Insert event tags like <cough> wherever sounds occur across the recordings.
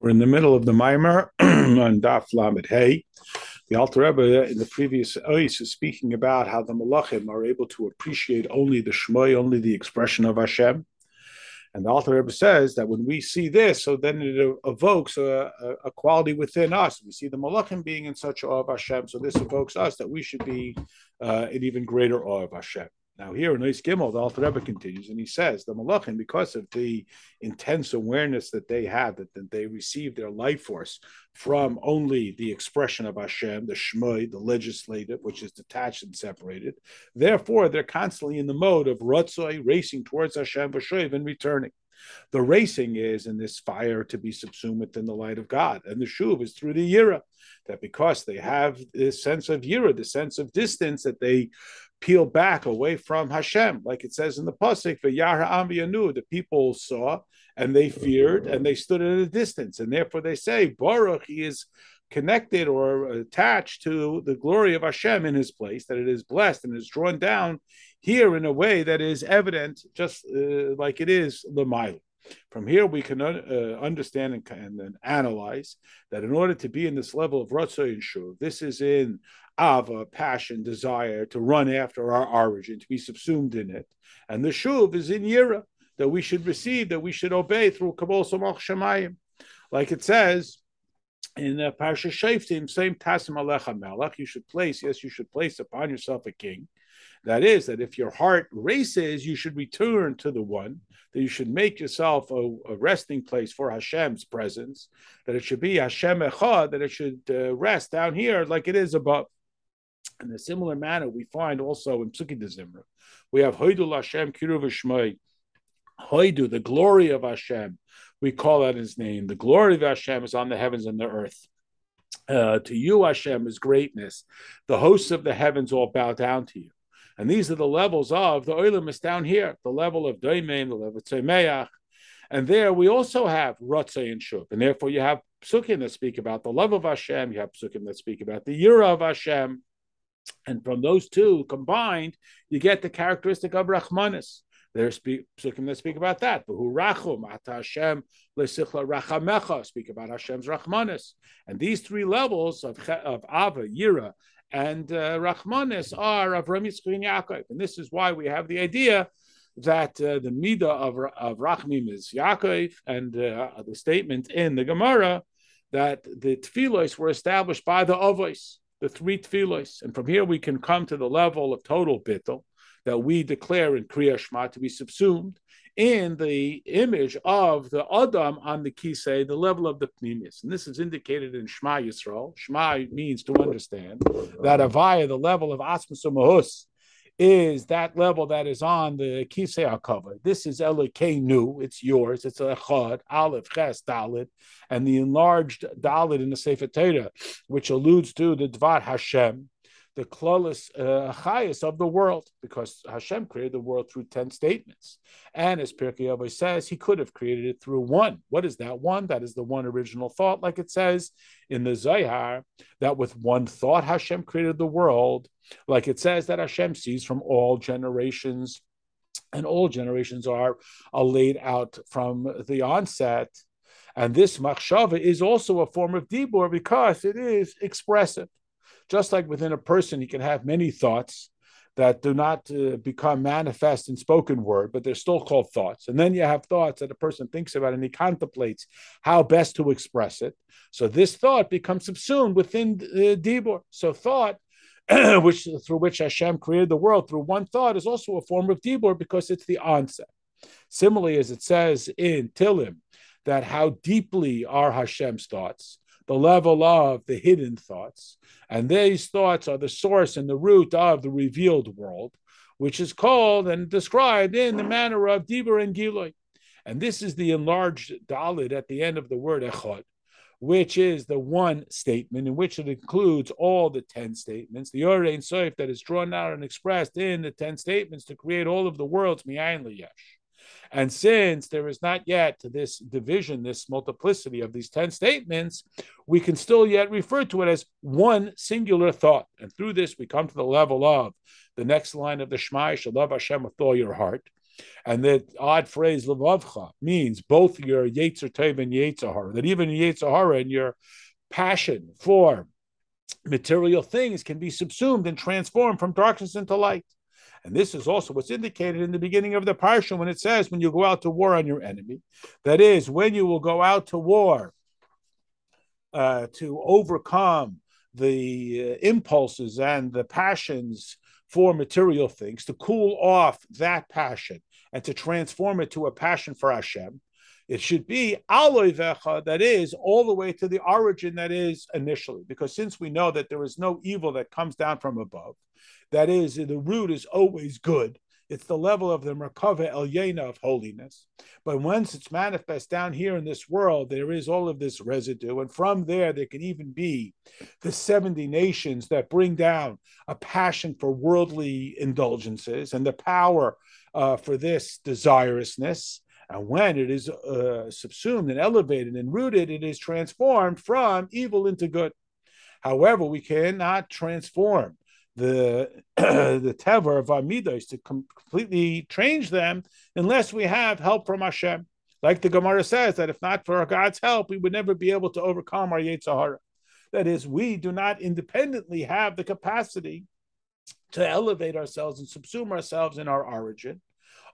We're in the middle of the Maimer <clears throat> on Daf Lamed Hey. The Alter Rebbe in the previous Ois is speaking about how the Malachim are able to appreciate only the Shmoy, only the expression of Hashem. And the Alter Rebbe says that when we see this, so then it evokes a, a, a, quality within us. We see the Malachim being in such awe of Hashem, so this evokes us that we should be uh, in even greater awe of Hashem. Now here in Ois Gimel, the Alter Rebbe continues, and he says the Malachim, because of the intense awareness that they have, that, that they receive their life force from only the expression of Hashem, the Shmoy, the legislative, which is detached and separated. Therefore, they're constantly in the mode of Ratzoi, racing towards Hashem, Vashoiv, and returning. The racing is in this fire to be subsumed within the light of God. And the shuv is through the yira, that because they have this sense of yira, the sense of distance, that they peel back away from Hashem, like it says in the pasuk for Yahra Yanu, the people saw and they feared and they stood at a distance, and therefore they say Baruch he is connected or attached to the glory of Hashem in his place, that it is blessed and is drawn down here in a way that is evident, just uh, like it is the mile. From here, we can uh, understand and, and, and, analyze that in order to be in this level of Ratzoy and Shuv, this is in ava, passion, desire to run after our origin, to be subsumed in it. And the shuv is in yira, that we should receive, that we should obey through Kabul Samach Shemayim. Like it says in uh, Parsha Shaftim, same Tasim Alecha Melech, you should place, yes, you should place upon yourself a king. That is, that if your heart races, you should return to the one, that you should make yourself a, a resting place for Hashem's presence, that it should be Hashem Echad, that it should uh, rest down here like it is above. In a similar manner, we find also in Psuki de Zimra, we have Hoidul Hashem Kiruv Hoidu, the glory of Hashem. We call that his name. The glory of Hashem is on the heavens and the earth. Uh, to you, Hashem, is greatness. The hosts of the heavens all bow down to you. And these are the levels of the Oilam is down here, the level of Doimeim, the level of Tzemeach. And there we also have Ratzah and Shub. And therefore you have psukim that speak about the love of Hashem, you have psukim that speak about the Yira of Hashem. And from those two combined, you get the characteristic of Rahmanis. There's psukim that speak about that. Who rachum ata Hashem lesichla rachamecha speak about Hashem's Rahmanis. And these three levels of of Ava, Yira, and uh, Rahmanis are of Yitzchak Yaakov. And this is why we have the idea that uh, the midah of, of Rachmim is Yaakov, and uh, the statement in the Gemara that the tefillos were established by the Avos the three tefillos. And from here we can come to the level of total bittul that we declare in Kriya Shema to be subsumed in the image of the Adam on the Kisei, the level of the Pnimius. And this is indicated in Shema Yisrael. Shema means to understand that Havaya, the level of Asmas Mahus, is that level that is on the Kisei cover. This is Nu, it's yours, it's a Chad, Aleph, Ches, Dalit, and the enlarged Dalit in the Sefer Torah, which alludes to the Dvar Hashem, the Klolis uh, highest of the world, because Hashem created the world through 10 statements. And as Pirkei Avos says, he could have created it through one. What is that one? That is the one original thought, like it says in the Zohar, that with one thought Hashem created the world, like it says that Hashem sees from all generations, and all generations are, are laid out from the onset. And this machshava is also a form of dibur because it is expressive. Just like within a person, he can have many thoughts that do not uh, become manifest in spoken word, but they're still called thoughts. And then you have thoughts that a person thinks about and he contemplates how best to express it. So this thought becomes subsumed within uh, Dibor. So thought, <clears throat> which through which Hashem created the world through one thought, is also a form of Dibor because it's the onset. Similarly, as it says in Tehillim, that how deeply are Hashem's thoughts the level of the hidden thoughts. And these thoughts are the source and the root of the revealed world, which is called and described in the manner of Dibur and Giloi. And this is the enlarged Dalit at the end of the word Echad, which is the one statement in which it includes all the 10 statements, the Ohr Ein Sof that is drawn out and expressed in the 10 statements to create all of the worlds, Mi'ayin Liyesh. And since there is not yet this division, this multiplicity of these 10 statements, we can still yet refer to it as one singular thought. And through this, we come to the level of the next line of the Shema, you shall love Hashem with all your heart. And that odd phrase levavcha means both your yetzer tov and yetzer. That even yetzer and your passion for material things can be subsumed and transformed from darkness into light. And this is also what's indicated in the beginning of the parsha when it says, when you go out to war on your enemy. That is, when you will go out to war uh, to overcome the uh, impulses and the passions for material things, to cool off that passion and to transform it to a passion for Hashem. It should be aloivecha, that is, all the way to the origin that is initially. Because since we know that there is no evil that comes down from above, that is, the root is always good. It's the level of the Merkava El Yena of holiness. But once it's manifest down here in this world, there is all of this residue. And from there, there can even be the 70 nations that bring down a passion for worldly indulgences and the power uh, for this desirousness. And when it is uh, subsumed and elevated and rooted, it is transformed from evil into good. However, we cannot transform the <clears throat> the tever of our midos to completely change them unless we have help from Hashem. Like the Gemara says that if not for our God's help, we would never be able to overcome our Yetzirah. That is, we do not independently have the capacity to elevate ourselves and subsume ourselves in our origin.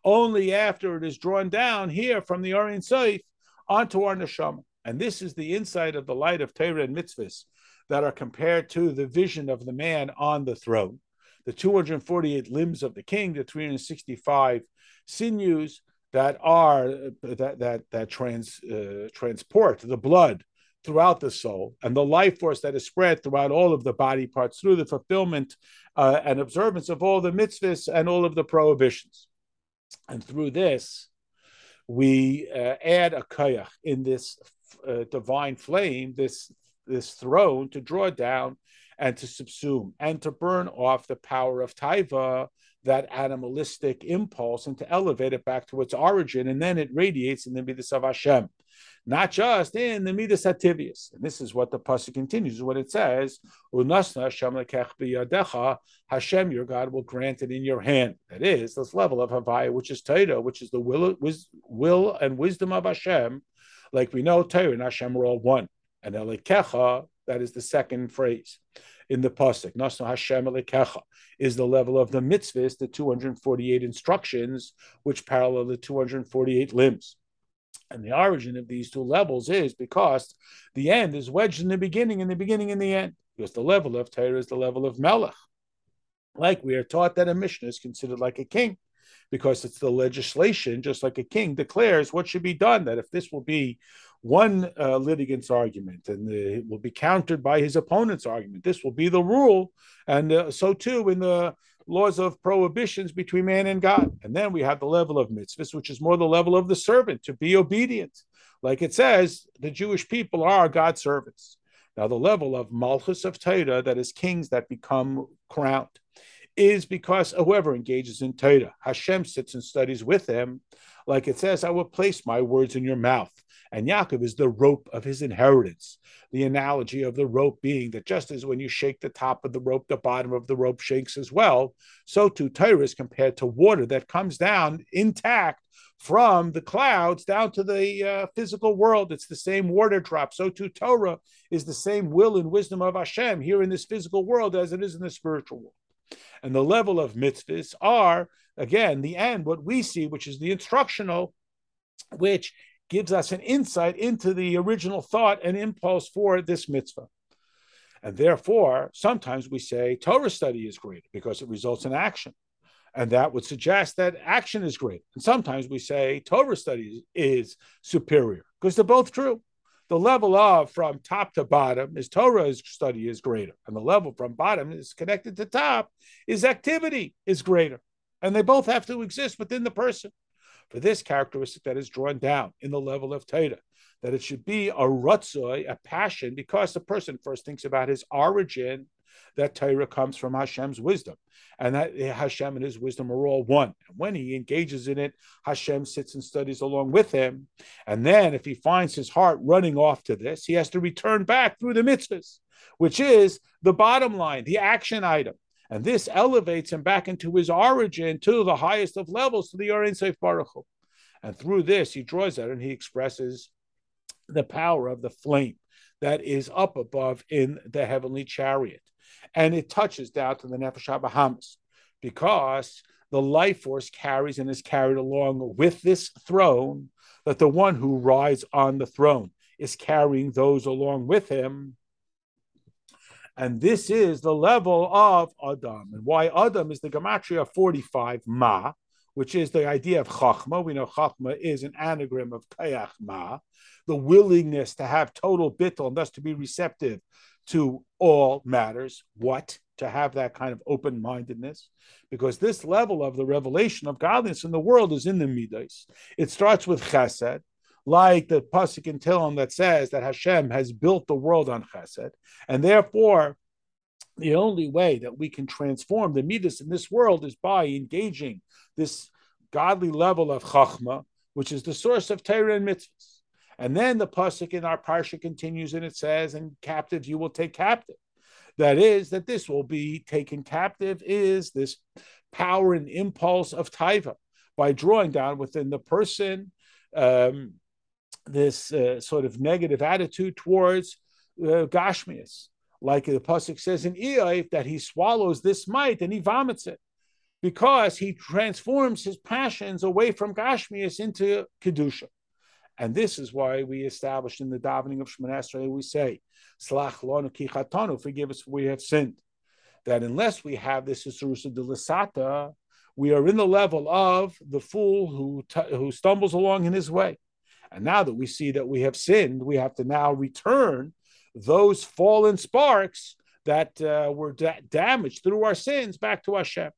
Only after it is drawn down here from the Ohr Ein Sof onto our neshama. And this is the insight of the light of Torah and mitzvahs that are compared to the vision of the man on the throne. The 248 limbs of the king, the 365 sinews that are that that that trans uh, transport the blood throughout the soul and the life force that is spread throughout all of the body parts through the fulfillment uh, and observance of all the mitzvahs and all of the prohibitions. And through this, we uh, add a kayach in this uh, divine flame, this this throne to draw down and to subsume and to burn off the power of taiva, that animalistic impulse, and to elevate it back to its origin, and then it radiates in the midas of Hashem, not just in the midas hativius. And this is what the pasuk continues. What it says, "Unasna Hashem Hashem, your God, will grant it in your hand." That is this level of havaya, which is Torah, which is the will, will and wisdom of Hashem. Like we know, Torah and Hashem are all one. And Elikecha, that is the second phrase in the pasuk. Nasnu Hashem Elikecha is the level of the mitzvahs, the 248 instructions, which parallel the 248 limbs. And the origin of these two levels is because the end is wedged in the beginning, and the beginning in the end. Because the level of Torah is the level of Melech. Like we are taught that a Mishnah is considered like a king because it's the legislation, just like a king declares what should be done. That if this will be one uh, litigant's argument and the, it will be countered by his opponent's argument. This will be the rule. And uh, so too in the laws of prohibitions between man and God. And then we have the level of mitzvahs, which is more the level of the servant to be obedient. Like it says, the Jewish people are God's servants. Now, the level of malchus of Torah, that is kings that become crowned, is because whoever engages in Torah, Hashem sits and studies with them. Like it says, I will place my words in your mouth. And Yaakov is the rope of his inheritance. The analogy of the rope being that just as when you shake the top of the rope, the bottom of the rope shakes as well, so too Torah is compared to water that comes down intact from the clouds down to the uh, physical world. It's the same water drop. So too Torah is the same will and wisdom of Hashem here in this physical world as it is in the spiritual world. And the level of mitzvahs are, again, the end, what we see, which is the instructional, which gives us an insight into the original thought and impulse for this mitzvah. And therefore, sometimes we say Torah study is great because it results in action. And that would suggest that action is great. And sometimes we say Torah study is superior because they're both true. The level of from top to bottom is Torah study is greater. And the level from bottom is connected to top is activity is greater. And they both have to exist within the person for this characteristic that is drawn down in the level of Torah, that it should be a rutzoi, a passion, because the person first thinks about his origin, that Torah comes from Hashem's wisdom, and that Hashem and his wisdom are all one. And when he engages in it, Hashem sits and studies along with him. And then, if he finds his heart running off to this, he has to return back through the mitzvahs, which is the bottom line, the action item. And this elevates him back into his origin to the highest of levels, to the Ohr Ein Sof Baruch Hu. And through this, he draws out and he expresses the power of the flame that is up above in the heavenly chariot. And it touches down to the Nefesh Bahamas because the life force carries and is carried along with this throne, that the one who rides on the throne is carrying those along with him and this is the level of Adam. And why Adam is the Gematria 45 Ma, which is the idea of Chachma. We know Chachma is an anagram of Kayach Ma, the willingness to have total bittul and thus to be receptive to all matters. What? To have that kind of open mindedness. Because this level of the revelation of godliness in the world is in the Midas. It starts with Chesed like the pasuk in Tehillim that says that Hashem has built the world on Chesed, and therefore the only way that we can transform the midas in this world is by engaging this godly level of chachma, which is the source of Torah and mitzvahs. And then the pasuk in our parsha continues and it says, "And captives you will take captive." That is, that this will be taken captive is this power and impulse of taiva by drawing down within the person um, this uh, sort of negative attitude towards uh, Gashmias. Like the Pasuk says in Iyov, that he swallows this might and he vomits it because he transforms his passions away from Gashmias into Kedusha. And this is why we established in the davening of Shemon Esrei, Slach lonu kichatonu, forgive us for we have sinned. That unless we have this Isurusa de Lasata, we are in the level of the fool who, t- who stumbles along in his way. And now that we see that we have sinned, we have to now return those fallen sparks that uh, were da- damaged through our sins back to Hashem.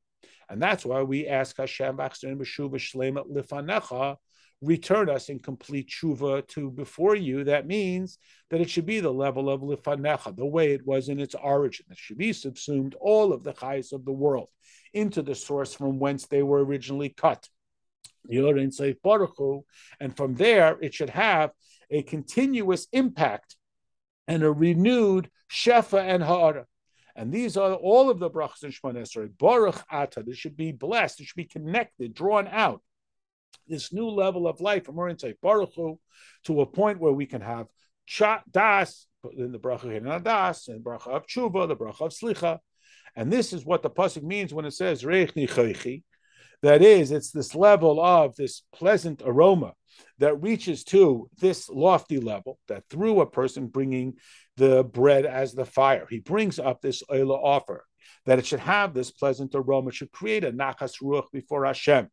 And that's why we ask Hashem, return us in complete tshuva to before you. That means that it should be the level of lifanecha, the way it was in its origin. It should be subsumed all of the chayes of the world into the source from whence they were originally cut. And from there, it should have a continuous impact and a renewed shefa and ha'ara. And these are all of the brachas in Shemon Esrei. Baruch Ata. This should be blessed. It should be connected, drawn out. This new level of life from Ohr Ein Sof Baruch Hu to a point where we can have cha, das in the bracha das and bracha of tshuva, the bracha of slicha. And this is what the pasuk means when it says reich nichaychi. That is, it's this level of this pleasant aroma that reaches to this lofty level that through a person bringing the bread as the fire, he brings up this oila offer, that it should have this pleasant aroma, should create a nachas ruach before Hashem.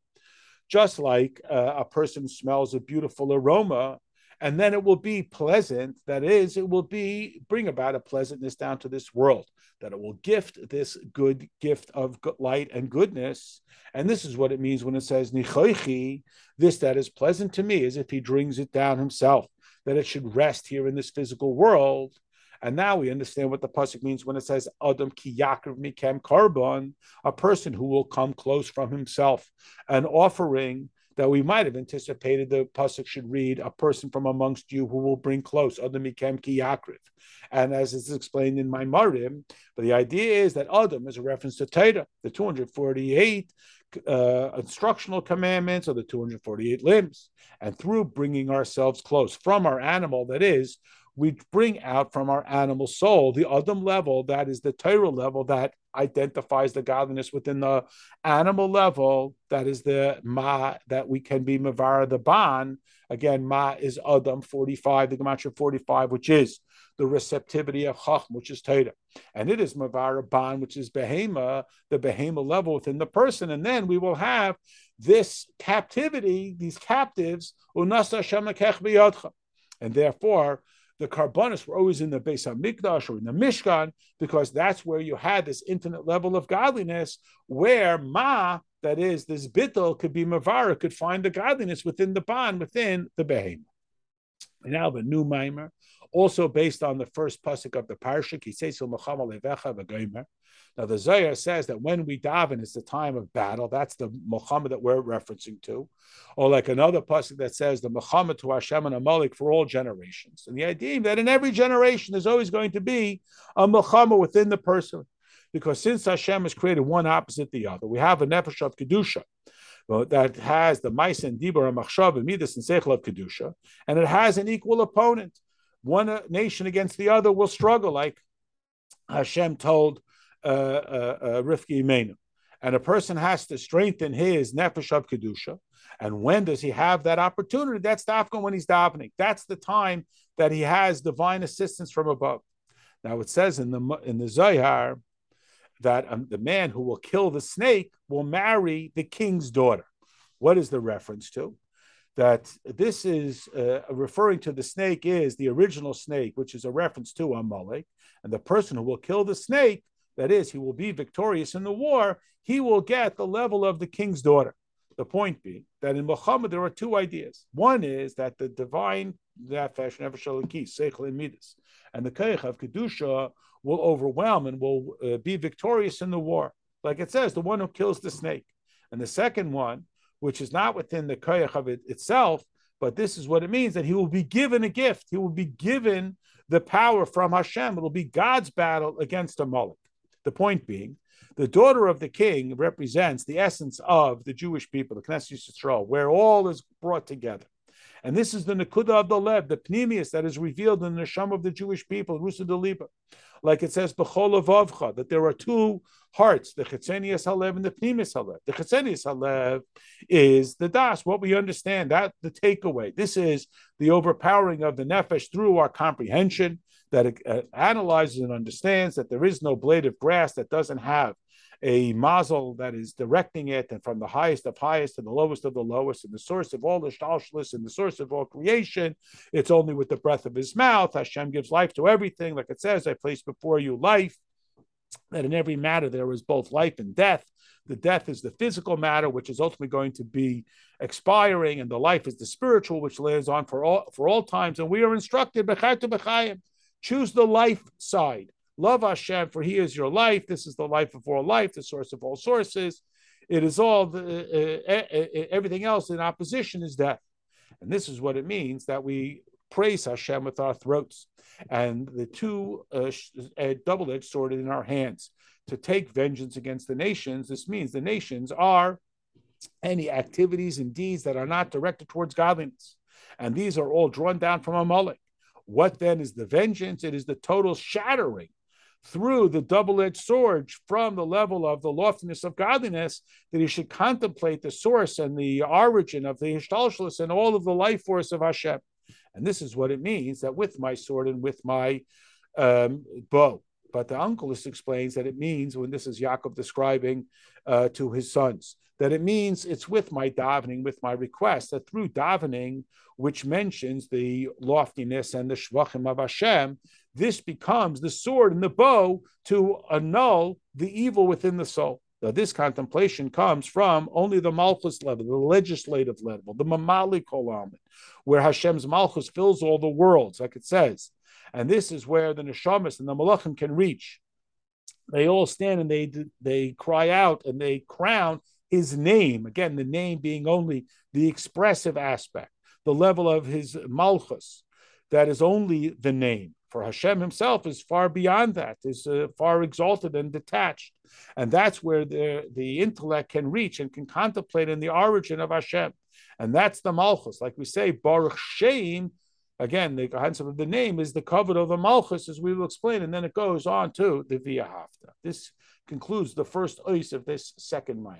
Just like uh, a person smells a beautiful aroma, and then it will be pleasant. That is, it will be bring about a pleasantness down to this world. That it will gift this good gift of light and goodness. And this is what it means when it says nichoichi. This that is pleasant to me, as if he brings it down himself. That it should rest here in this physical world. And now we understand what the pasuk means when it says Adam ki mikem karbon, a person who will come close from himself, an offering that we might have anticipated the pasuk should read a person from amongst you who will bring close Adam Mikem Ki Yakriv. And as is explained in my Marim, but the idea is that Adam is a reference to Torah, the 248 uh, instructional commandments or the 248 limbs. And through bringing ourselves close from our animal, that is, we bring out from our animal soul the Adam level, that is the Torah level that identifies the godliness within the animal level, that is the Ma, that we can be Mavara the Ban. Again, Ma is Adam 45, the Gematria 45, which is the receptivity of Chacham, which is Torah. And it is Mavara Ban, which is Behema, the Behema level within the person. And then we will have this captivity, these captives, unasa and therefore the korbanos were always in the Beis Hamikdash or in the Mishkan because that's where you had this infinite level of godliness, where Ma, that is, this bittel could be Mavara, could find the godliness within the bond, within the Now the new mimer, also based on the first pasuk of the parsha, he says, now, the Zohar says that when we daven, it's the time of battle. That's the milchama that we're referencing to. Or like another pasuk that says the milchama to Hashem and Amalek for all generations. And the idea that in every generation, there's always going to be a milchama within the person. because since Hashem has created one opposite the other, we have a nefesh of kedusha that has the mice and dibur and machshav and midas and seichel of kedusha, and it has an equal opponent. One nation against the other will struggle, like Hashem told uh, uh, uh. And a person has to strengthen his nefesh of kedusha. And when does he have that opportunity? That's Afghan when he's davening. That's the time that he has divine assistance from above. Now it says in the in the Zohar that um, the man who will kill the snake will marry the king's daughter. What is the reference to? That this is uh, referring to the snake is the original snake, which is a reference to Amalek, and the person who will kill the snake, that is, he will be victorious in the war, he will get the level of the king's daughter. The point being that in milchama there are two ideas. One is that the divine nefesh, nefesh and and the keich of kedusha will overwhelm and will uh, be victorious in the war. Like it says, the one who kills the snake. And the second one, which is not within the keich of it itself, but this is what it means that he will be given a gift. He will be given the power from Hashem. It will be God's battle against Amalek. The point being, the daughter of the king represents the essence of the Jewish people, the Knesset Yisrael, where all is brought together. And this is the Nakuda of the Lev, the Pnimius that is revealed in the Neshama of the Jewish people, Rusa Deliba. Like it says, B'chol that there are two hearts, the Chetzenius Halev and the Pnimius Halev. The Chetzenius Halev is the Das, what we understand, that the takeaway. This is the overpowering of the Nefesh through our comprehension that it uh, analyzes and understands that there is no blade of grass that doesn't have a mazel that is directing it, and from the highest of highest to the lowest of the lowest, and the source of all the shtalshlis and the source of all creation. It's only with the breath of His mouth Hashem gives life to everything. Like it says, "I place before you life." That in every matter there is both life and death. The death is the physical matter, which is ultimately going to be expiring, and the life is the spiritual, which lives on for all for all times. And we are instructed, choose the life side. Love Hashem, for He is your life. This is the life of all life, the source of all sources. It is all the, uh, uh, everything else in opposition is death, and this is what it means that we praise Hashem with our throats, and the two uh, double-edged sword in our hands to take vengeance against the nations. This means the nations are any activities and deeds that are not directed towards godliness, and these are all drawn down from Amalek. What then is the vengeance? It is the total shattering through the double-edged sword from the level of the loftiness of godliness that he should contemplate the source and the origin of the Hishtalshalis and all of the life force of Hashem. And this is what it means that with my sword and with my um, bow. But the Onkelos explains that it means, when this is Yaakov describing uh, to his sons, that it means it's with my davening, with my request, that through davening, which mentions the loftiness and the shvachim of Hashem, this becomes the sword and the bow to annul the evil within the soul. Now, this contemplation comes from only the Malchus level, the legislative level, the Memaleh Kol Almin, where Hashem's Malchus fills all the worlds, like it says. And this is where the Neshamas and the Malachim can reach. They all stand and they they cry out and they crown his name. Again, the name being only the expressive aspect, the level of his Malchus, that is only the name for Hashem himself is far beyond that, is uh, far exalted and detached. And that's where the, the intellect can reach and can contemplate in the origin of Hashem. And that's the Malchus. Like we say, Baruch Shem, again, the concept of the name is the covet of the Malchus, as we will explain. And then it goes on to the V'ahavta. This concludes the first ois of this second mind.